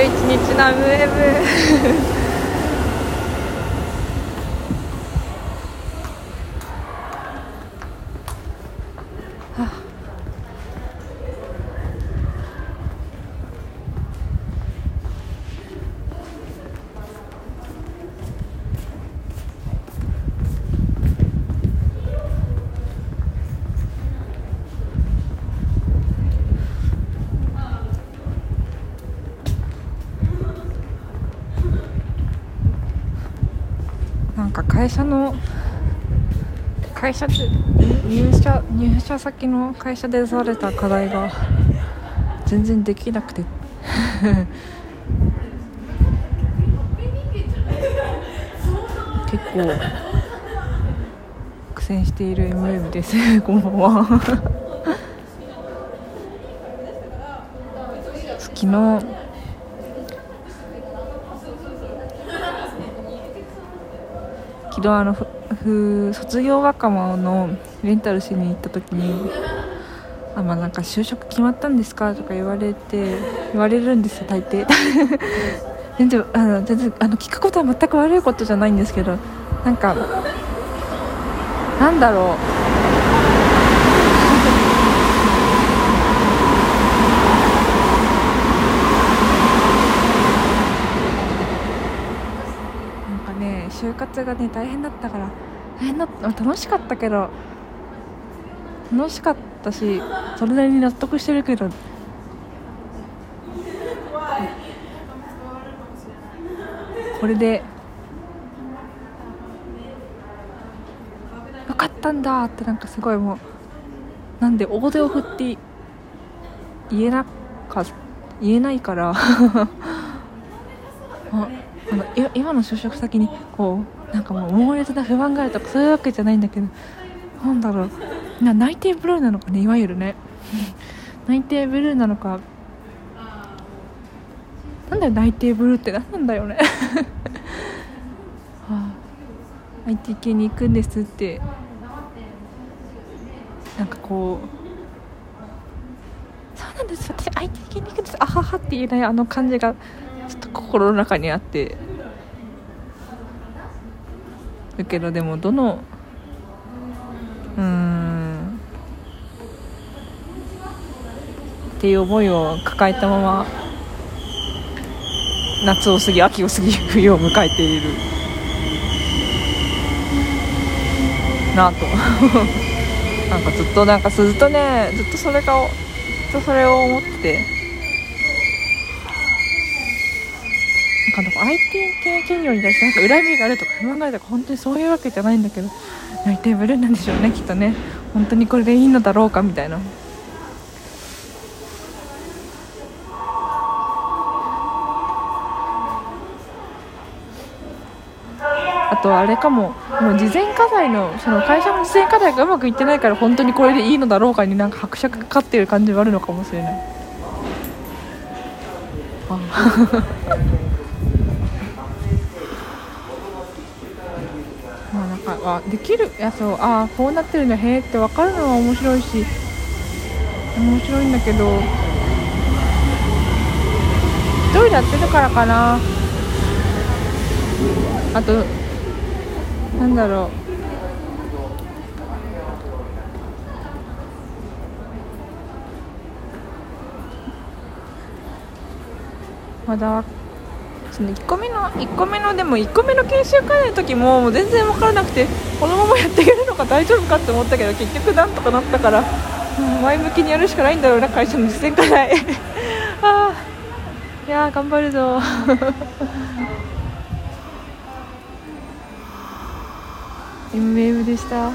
11日ナムエブ。なんか会社の会社で入社入社先の会社で出された課題が全然できなくて。結構苦戦している MM です。こんばんは。昨日昨日あのふふ卒業若者のレンタルしに行った時に「あまあなんか就職決まったんですか?」とか言われて言われるんですよ大抵 全然あの全然あの聞くことは全く悪いことじゃないんですけどなんかなんだろうなんかね就活がね大変だったから。大変だった。楽しかったけど楽しかったしそれなりに納得してるけど。これでよかったんだってなんかすごいもうなんで大手を振って言えなか言えないから。ああの今の就職先にこうなんかもう猛烈な不安があるとかそういうわけじゃないんだけどなんだろう。な内定ブルーなのかねいわゆるね。内定ブルーなのか。なんだよ内定ブルーって。何なんだよね。はあ。IT 系に行くんですって。なんかこう。そうなんです。私 IT 系に行くんです。あははって言えないあの感じが。ちょっと心の中にあってだけどでもどのうんっていう思いを抱えたまま夏を過ぎ秋を過ぎ冬を迎えている。なと。なんかずっとなんかずっとねずっとそれがずっとそれを思ってて。なんかなんか IT 系企業に対してなんか恨みがあるとか不安があるとか本当にそういうわけじゃないんだけど内定ブルーなんでしょうねきっとね。本当にこれでいいのだろうかみたいな。あとあれかももう事前課題のその会社の事前課題がうまくいってないから本当にこれでいいのだろうかになんか拍車かかってる感じはあるのかもしれないあまあなんあできる？いやそうあこうなってるんだへえって分かるのは面白いし面白いんだけど。一人でやってるからかな。あとなんだろう。まだその1個目の1個目のでも1個目の研修会の時ももう全然分からなくてこのままやっていけるのか大丈夫かって思ったけど結局なんとかなったから、うん前向きにやるしかないんだろうな会社の実践課題 あーいやー頑張るぞ。M ウェーブでした。